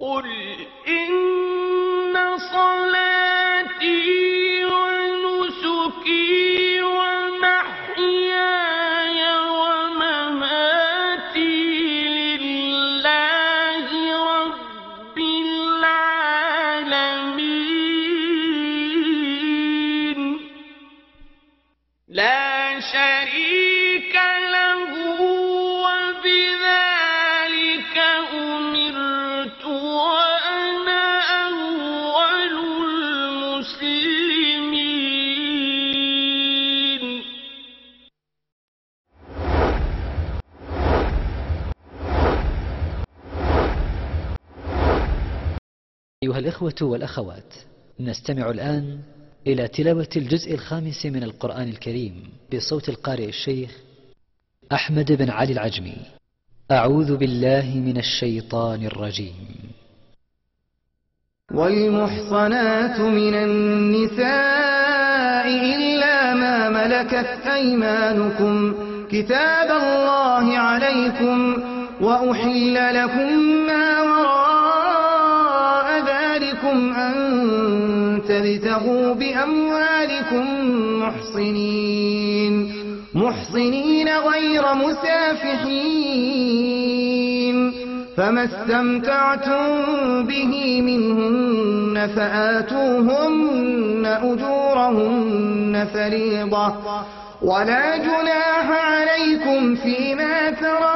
قل إن أيها الإخوة والأخوات نستمع الآن إلى تلاوة الجزء الخامس من القرآن الكريم بصوت القارئ الشيخ أحمد بن علي العجمي. أعوذ بالله من الشيطان الرجيم. والمحصنات من النساء إلا ما ملكت أيمانكم كتاب الله عليكم وأحل لكم تبتغوا بأموالكم محصنين محصنين غير مسافحين. فما استمتعتم به منهن فآتوهن أجورهن فريضة. ولا جناح عليكم فيما تراضيتم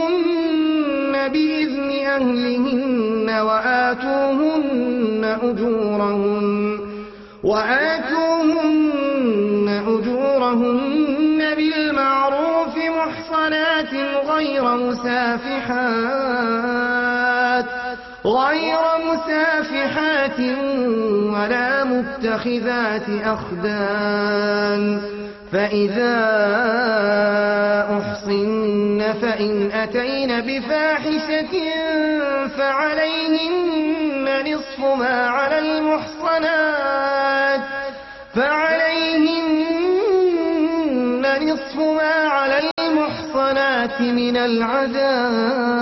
بإذن أهلهن وآتوهن أجورهن وآتوهن أجورهن بالمعروف محصنات غير مسافحات غير مسافحات ولا متخذات أخدان. فإذا أحصن فإن أتين بفاحشة فعليهن نصف ما على المحصنات فعليهن نصف ما على المحصنات من العذاب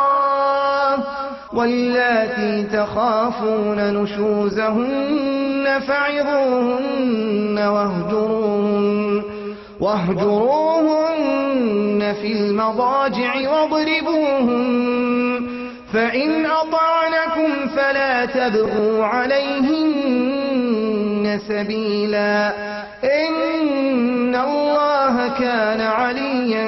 واللاتي تخافون نشوزهن فعظوهن واهجروهن واهجروهن في المضاجع واضربوهن فإن أطعنكم فلا تبغوا عليهن سبيلا إن الله كان عليا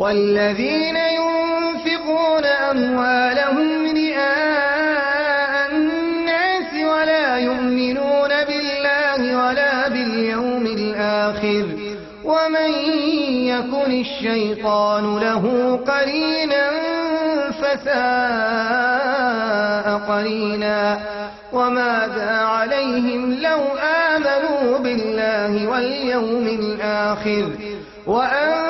والذين ينفقون أموالهم رئاء الناس ولا يؤمنون بالله ولا باليوم الآخر ومن يكن الشيطان له قرينا فساء قرينا وماذا عليهم لو آمنوا بالله واليوم الآخر وأنفقوا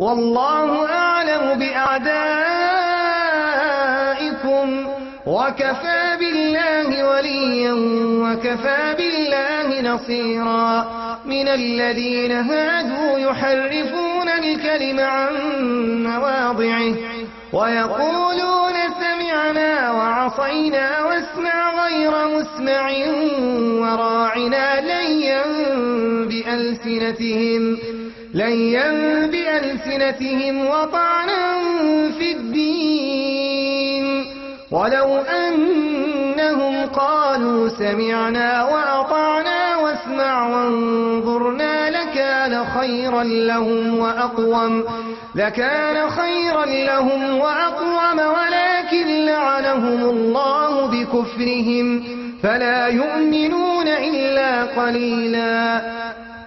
والله أعلم بأعدائكم وكفى بالله وليا وكفى بالله نصيرا من الذين هادوا يحرفون الكلم عن مواضعه ويقولون سمعنا وعصينا واسمع غير مسمع وراعنا ليا بألسنتهم ليا بألسنتهم وطعنا في الدين. ولو أنهم قالوا سمعنا وأطعنا واسمع وانظرنا لكان خيرا لهم وأقوم لكان خيرا لهم وأقوم ولكن لعنهم الله بكفرهم فلا يؤمنون إلا قليلا.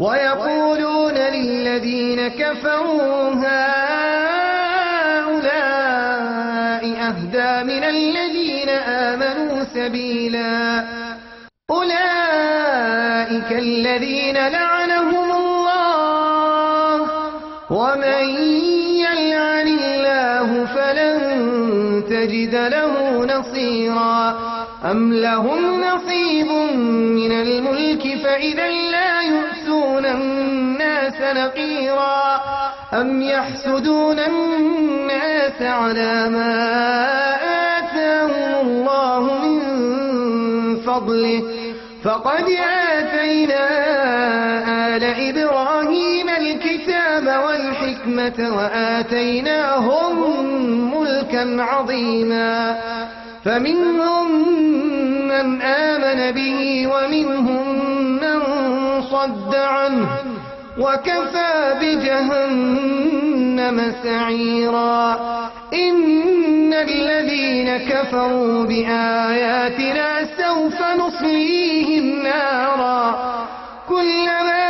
ويقولون للذين كفروا هؤلاء أهدى من الذين آمنوا سبيلا. أولئك الذين لعنهم الله. ومن يلعن الله فلن تجد له نصيرا. أم لهم نصيب من الملك فإذا لا يؤتون الناس نقيرا أم يحسدون الناس على ما آتاهم الله من فضله؟ فقد آتينا آل إبراهيم الكتاب والحكمة وآتيناهم ملكا عظيما. فمنهم من آمن به ومنهم من صد عنه وكفى بجهنم سعيرا. إن الذين كفروا بآياتنا سوف نصليهم نارا. كلما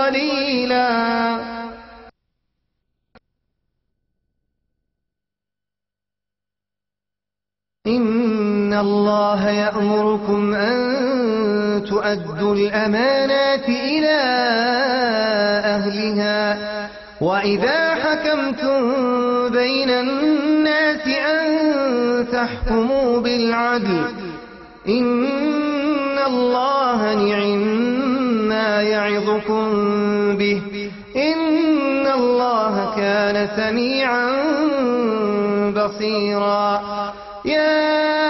ظليلا إن الله يأمركم أن تؤدوا الأمانات إلى أهلها وإذا حكمتم بين الناس أن تحكموا بالعدل إن الله نعم يعظكم به. إن الله كان سميعا بصيرا. يا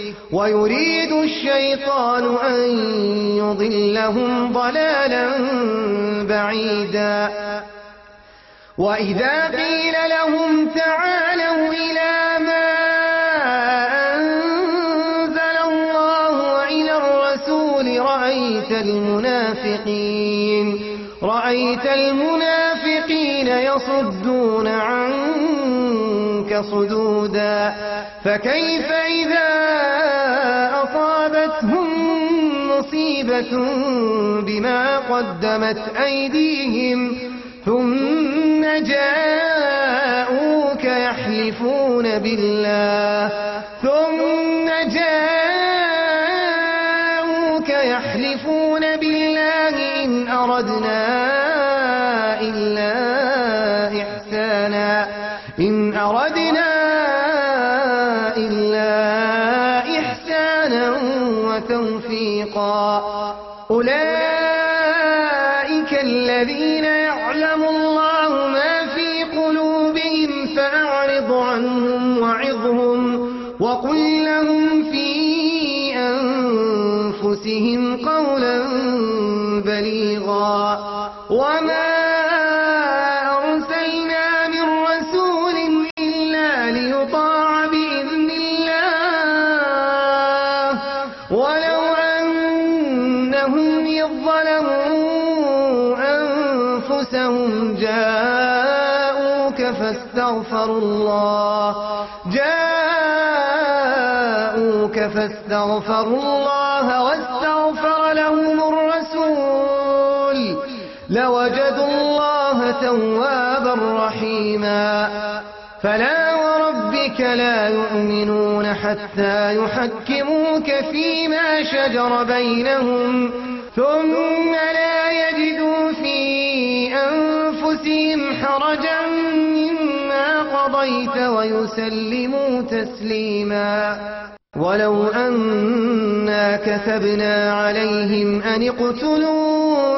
ويريد الشيطان أن يضلهم ضلالا بعيدا. وإذا قيل لهم تعالوا إلى ما أنزل الله وإلى الرسول رأيت المنافقين رأيت المنافقين يصدون عنك صدودا. فكيف إذا أصابتهم مصيبة بما قدمت أيديهم ثم جاءوك يحلفون بالله رحيما فلا وربك لا يؤمنون حتى يحكموك فيما شجر بينهم ثم لا يجدوا في أنفسهم حرجا مما قضيت ويسلموا تسليما. ولو أنا كتبنا عليهم أن اقتلوا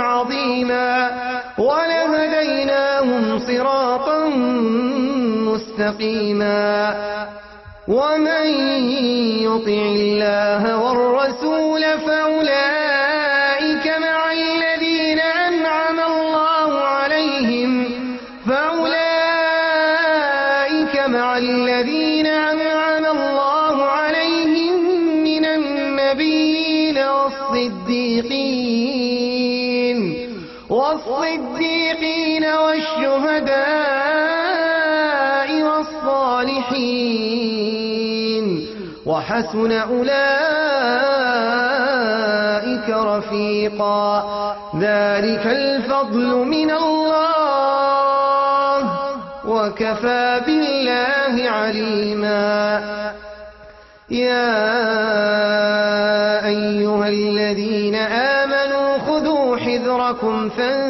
عظيما ولهديناهم صراطا مستقيما ومن يطع الله والرسول فأولئك وحسن أولئك رفيقا. ذلك الفضل من الله. وكفى بالله عليما. يا أيها الذين آمنوا خذوا حذركم فانفروا.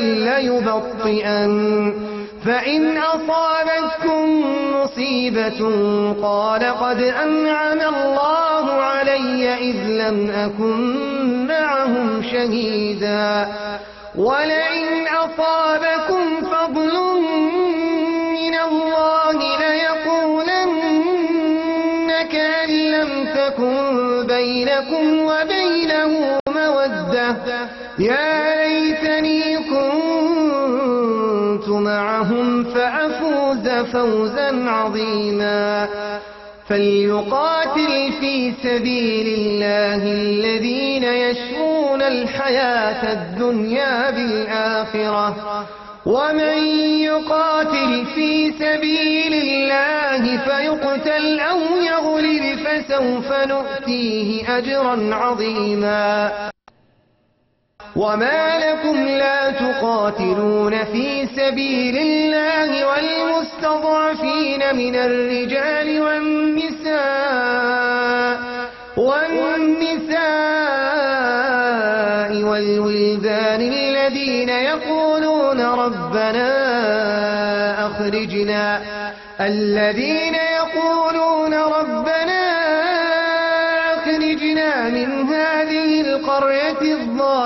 ليبطئن فإن أصابتكم مصيبة قال قد أنعم الله علي إذ لم أكن معهم شهيدا ولئن أصابكم فضل من الله ليقولن كأن لم تكن بينكم وبينه مودة يا ليتني كنت معهم فأفوز فوزا عظيما. فليقاتل في سبيل الله الذين يشرون الحياة الدنيا بالآخرة. ومن يقاتل في سبيل الله فيقتل أو يغلب فسوف نؤتيه أجرا عظيما. وما لكم لا تقاتلون في سبيل الله والمستضعفين من الرجال والنساء والنساء والولدان الذين يقولون ربنا أخرجنا الذين يقولون ربنا أخرجنا من هذه القرية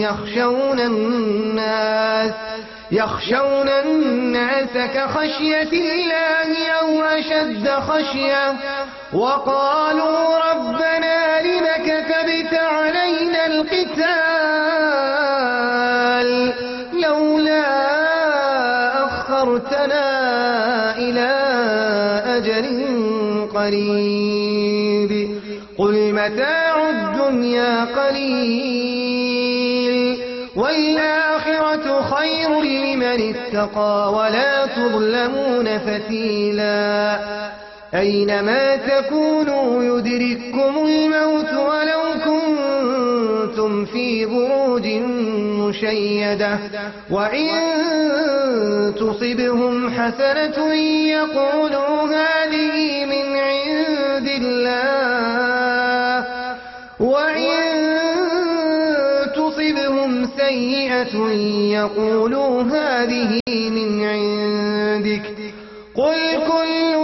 يخشون الناس يخشون الناس كخشية الله أو أشد خشية وقالوا ربنا لم كتبت علينا القتال لولا أخرتنا إلى أجل قريب قل متاع الدنيا قليل والآخرة خير لمن اتقى ولا تظلمون فتيلا. أينما تكونوا يدرككم الموت ولو كنتم في بروج مشيدة. وإن تصبهم حسنة يقولوا هذه من عند الله. سيئة يقولوا هذه من عندك. قل كل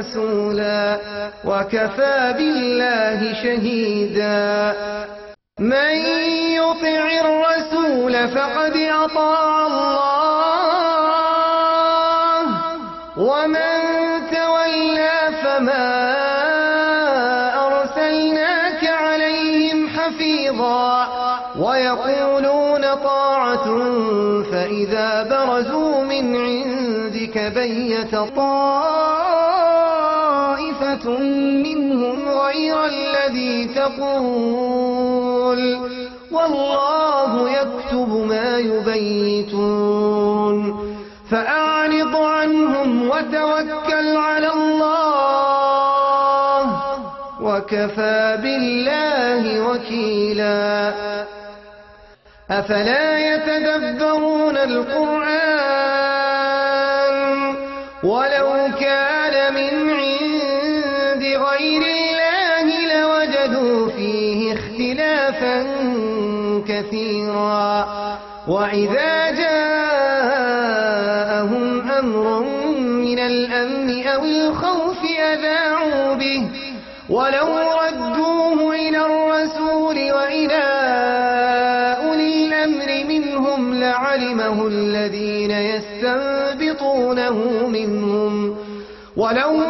رسولا وكفى بالله شهيدا. من يطع الرسول فقد أطاع الله ومن تولى فما أرسلناك عليهم حفيظا. ويقولون طاعة فإذا برزوا من عندك بيت طائفة منهم غير الذي تقول. والله يكتب ما يبيتون. فأعرض عنهم وتوكل على الله. وكفى بالله وكيلا. أفلا يتدبرون القرآن وإذا جاءهم أمر من الأمن أو الخوف أذاعوا به ولو ردوه إلى الرسول وإلى أولي الأمر منهم لعلمه الذين يستنبطونه منهم ولولا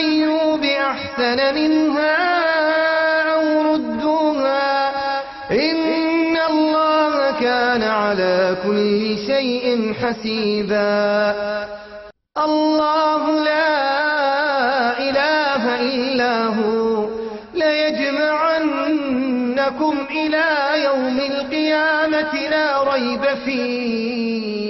فحيوا بأحسن منها أو ردوها؟ إن الله كان على كل شيء حسيبا. الله لا إله إلا هو. ليجمعنكم إلى يوم القيامة لا ريب فيه.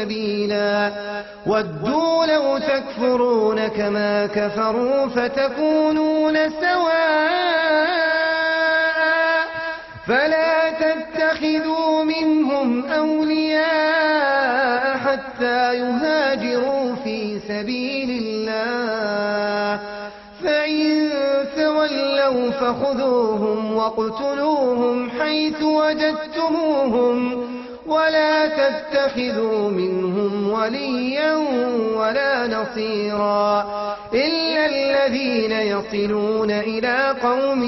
سبيلا. ودوا لو تكفرون كما كفروا فتكونون سواء. فلا تتخذوا منهم أولياء حتى يهاجروا في سبيل الله. فإن تولوا فخذوهم واقتلوهم حيث وجدتموهم. ولا تتخذوا منهم وليا ولا نصيرا إلا الذين يصلون إلى قوم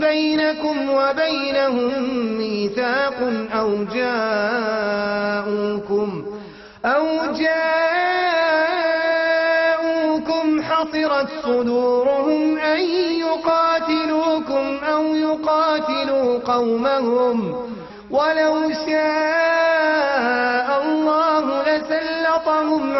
بينكم وبينهم ميثاق أو جاءوكم أو جاءوكم حصرت صدورهم أن يقاتلوكم أو يقاتلوا قومهم ولو شاء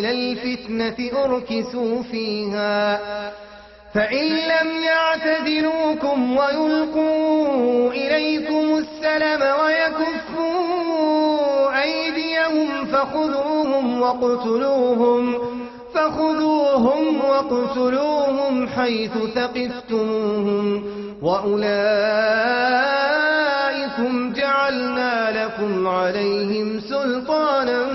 إلى الفتنة أركسوا فيها. فإن لم يعتذلوكم ويلقوا إليكم السلم ويكفوا أيديهم فخذوهم واقتلوهم فخذوهم واقتلوهم حيث ثقفتموهم. وأولئكم جعلنا لكم عليهم سلطانا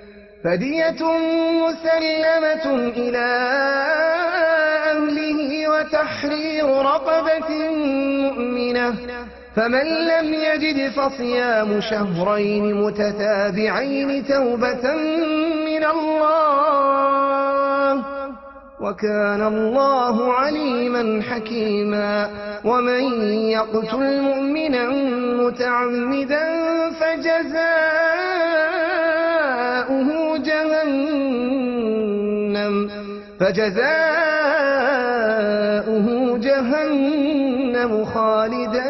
فدية مسلمة إلى أهله وتحرير رقبة مؤمنة فمن لم يجد فصيام شهرين متتابعين توبة من الله وكان الله عليما حكيما. ومن يقتل مؤمنا متعمدا فجزاؤه فجزاؤه جهنم خالدا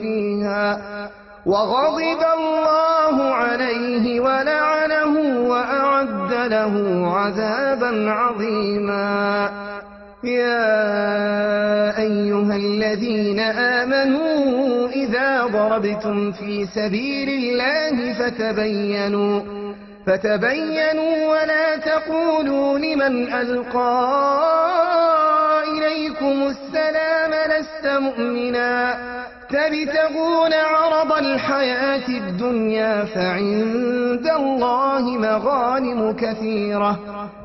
فيها وغضب الله عليه ولعنه وأعد له عذابا عظيما يا أيها الذين آمنوا إذا ضربتم في سبيل الله فتبينوا فتبينوا ولا تقولوا لمن ألقى إليكم السلام لست مؤمنا. تبتغون عرض الحياة الدنيا فعند الله مغانم كثيرة.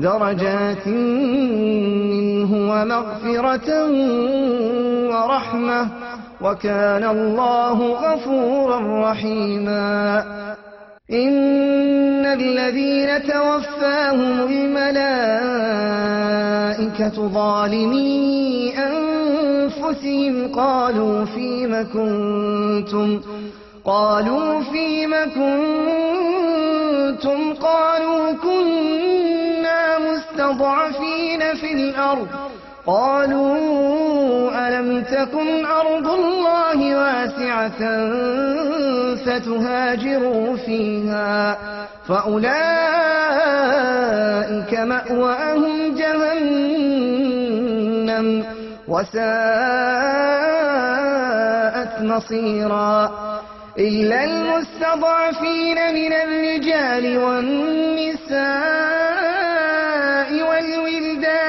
درجات منه ومغفرة ورحمة وكان الله غفورا رحيما. إن الذين توفاهم الملائكة ظالمي أنفسهم قالوا فيم كنتم؟ قالوا فيم كنتم؟ قالوا كنا مستضعفين في الأرض. قالوا ألم تكن أرض الله واسعة فتهاجروا فيها؟ فأولئك مأواهم جهنم وساءت مصيرا. إلا المستضعفين من الرجال والنساء.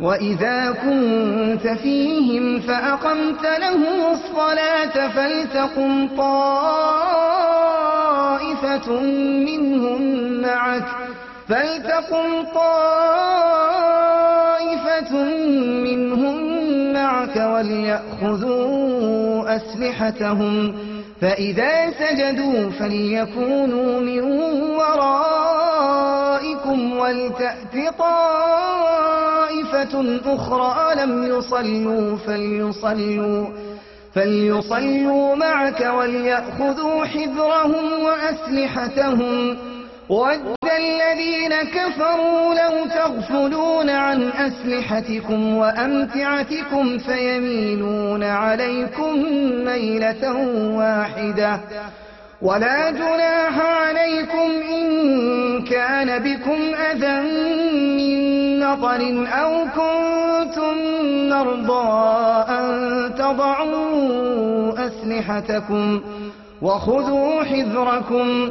وإذا كنت فيهم فأقمت لهم الصلاة فلتقم طائفة منهم معك فلتقم طائفة منهم معك وليأخذوا أسلحتهم فإذا سجدوا فليكونوا من ورائكم ولتأت طائفة أخرى لم يصلوا فليصلوا فليصلوا معك وليأخذوا حذرهم وأسلحتهم. ود الذين كفروا لو تغفلون عن أسلحتكم وأمتعتكم فيميلون عليكم ميلة واحدة ولا جناح عليكم إن كان بكم أذى من نطر أو كنتم مرضى أن تضعوا أسلحتكم وخذوا حذركم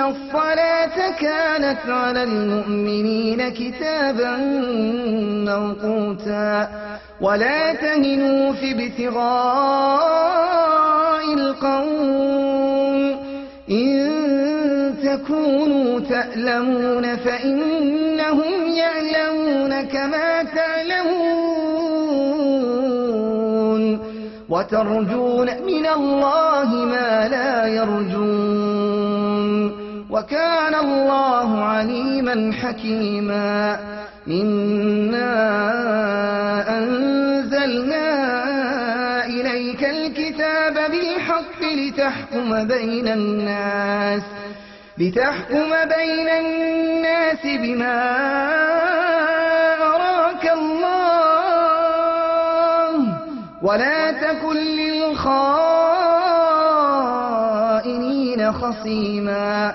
الصلاة كانت على المؤمنين كتابا موقوتا. ولا تهنوا في ابتغاء القوم. إن تكونوا تألمون فإنهم يعلمون كما تعلمون. وترجون من الله ما لا يرجون. وكان الله عليما حكيما. إنا أنزلنا إليك الكتاب بالحق لتحكم بين الناس لتحكم بين الناس بما أراك الله ولا تكن للخائنين خصيما.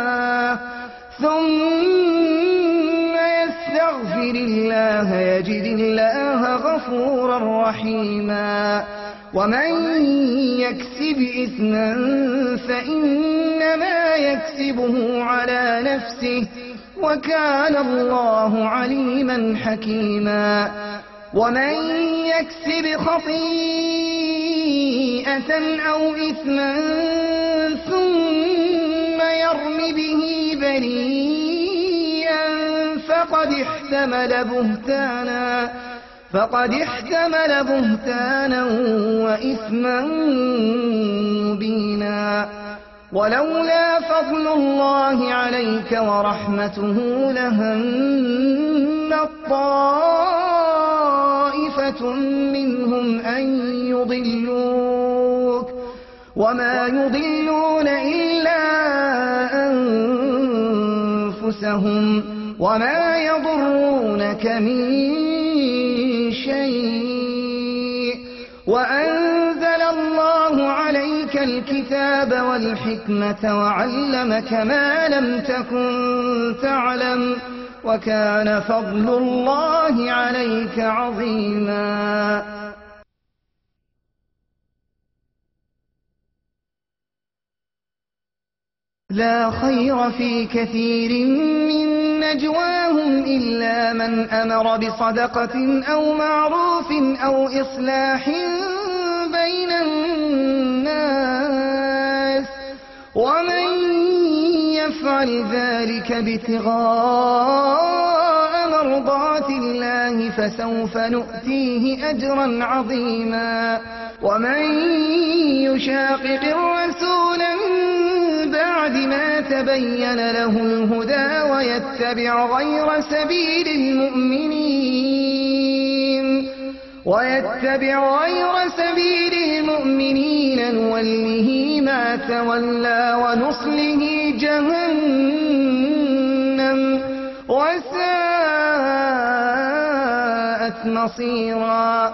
يستغفر الله يجد الله غفورا رحيما. ومن يكسب إثما فإنما يكسبه على نفسه وكان الله عليما حكيما. ومن يكسب خطيئة أو إثما ثم يرم به بريئا فقد احتمل بهتانا فقد احتمل بهتانا وإثما مبينا. ولولا فضل الله عليك ورحمته لهم طائفة منهم أن يضلوك. وما يضلون إلا أنفسهم. وما يضرونك من شيء وأنزل الله عليك الكتاب والحكمة وعلمك ما لم تكن تعلم وكان فضل الله عليك عظيما لا خير في كثير من نجواهم إلا من أمر بصدقة أو معروف أو إصلاح بين الناس ومن يفعل ذلك ابتغاء مرضات الله فسوف نؤتيه أجرا عظيما ومن يشاقق الرسول من ما تبين له الهدى ويتبع غير سبيل المؤمنين ويتبع غير سبيل المؤمنين نوله ما تولى ونصله جهنم وساءت مصيرا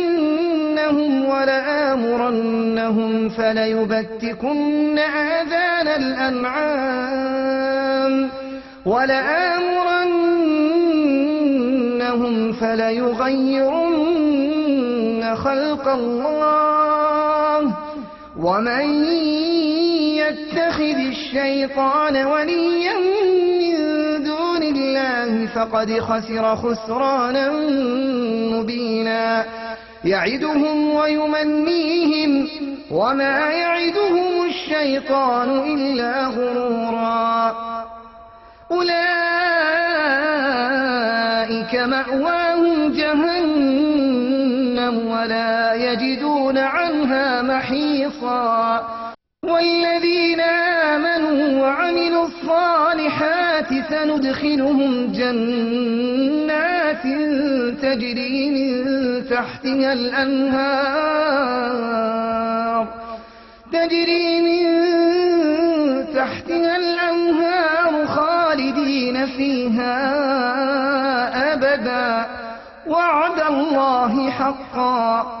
ولآمرنهم فليبتكن آذان الأنعام ولآمرنهم فليغيرن خلق الله ومن يتخذ الشيطان وليا فقد خسر خسرانا مبينا يعدهم ويمنيهم وما يعدهم الشيطان إلا غرورا. أولئك مأواهم جهنم ولا يجدون عنها محيصا. والذين آمنوا وعملوا الصالحات سندخلهم جنات تجري من تحتها الأنهار تجري من تحتها الأنهار خالدين فيها أبدا. وعد الله حقا.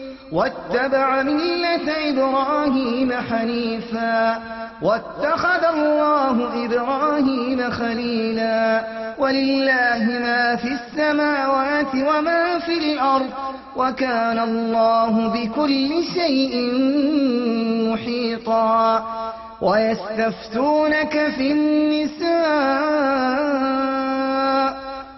واتبع ملة إبراهيم حنيفا واتخذ الله إبراهيم خليلا. ولله ما في السماوات وما في الأرض وكان الله بكل شيء محيطا. ويستفتونك في النساء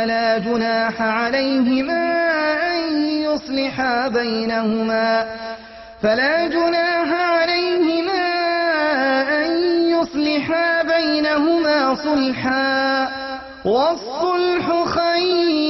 فلا جناح عليهما أن يصلحا بينهما. فلا جناح عليهما أن يصلحا بينهما صلحا. والصلح خير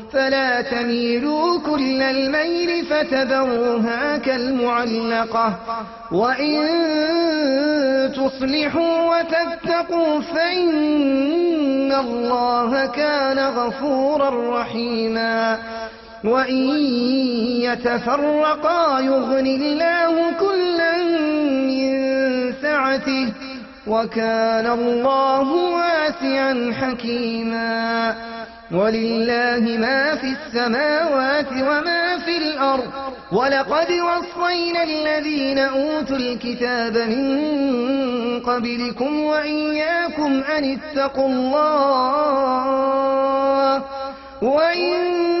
فلا تميلوا كل الميل فتذروها كالمعلقة. وإن تصلحوا وتتقوا فإن الله كان غفورا رحيما. وإن يتفرقا يغن الله كلا من سعته وكان الله واسعا حكيما. ولله ما في السماوات وما في الأرض ولقد وصينا الذين أوتوا الكتاب من قبلكم وإياكم أن اتقوا الله وإن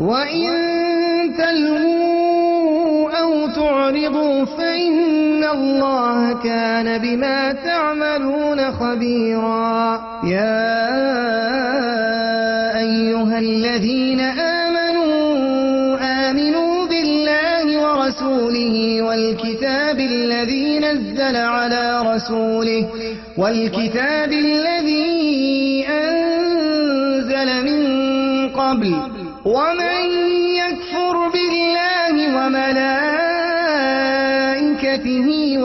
وإن تلووا تعرضوا فإن الله كان بما تعملون خبيرا يا أيها الذين آمنوا آمنوا بالله ورسوله والكتاب الذي نزل على رسوله والكتاب الذي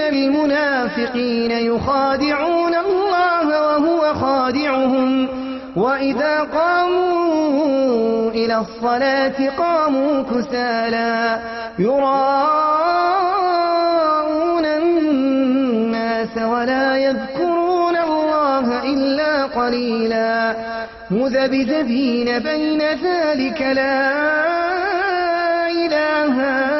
المنافقين يخادعون الله وهو خادعهم. وإذا قاموا إلى الصلاة قاموا كسالا. يراءون الناس ولا يذكرون الله إلا قليلا. مذبذبين بين ذلك لا إله هؤلاء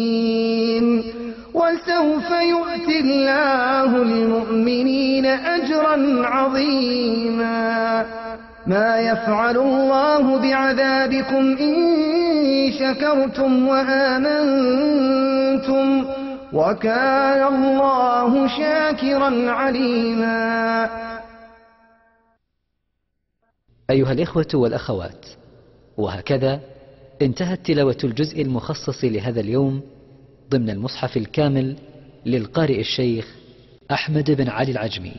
وسوف يؤتي الله المؤمنين أجرا عظيما. ما يفعل الله بعذابكم إن شكرتم وآمنتم وكان الله شاكرا عليما. أيها الإخوة والأخوات وهكذا انتهت تلاوة الجزء المخصص لهذا اليوم ضمن المصحف الكامل للقارئ الشيخ أحمد بن علي العجمي.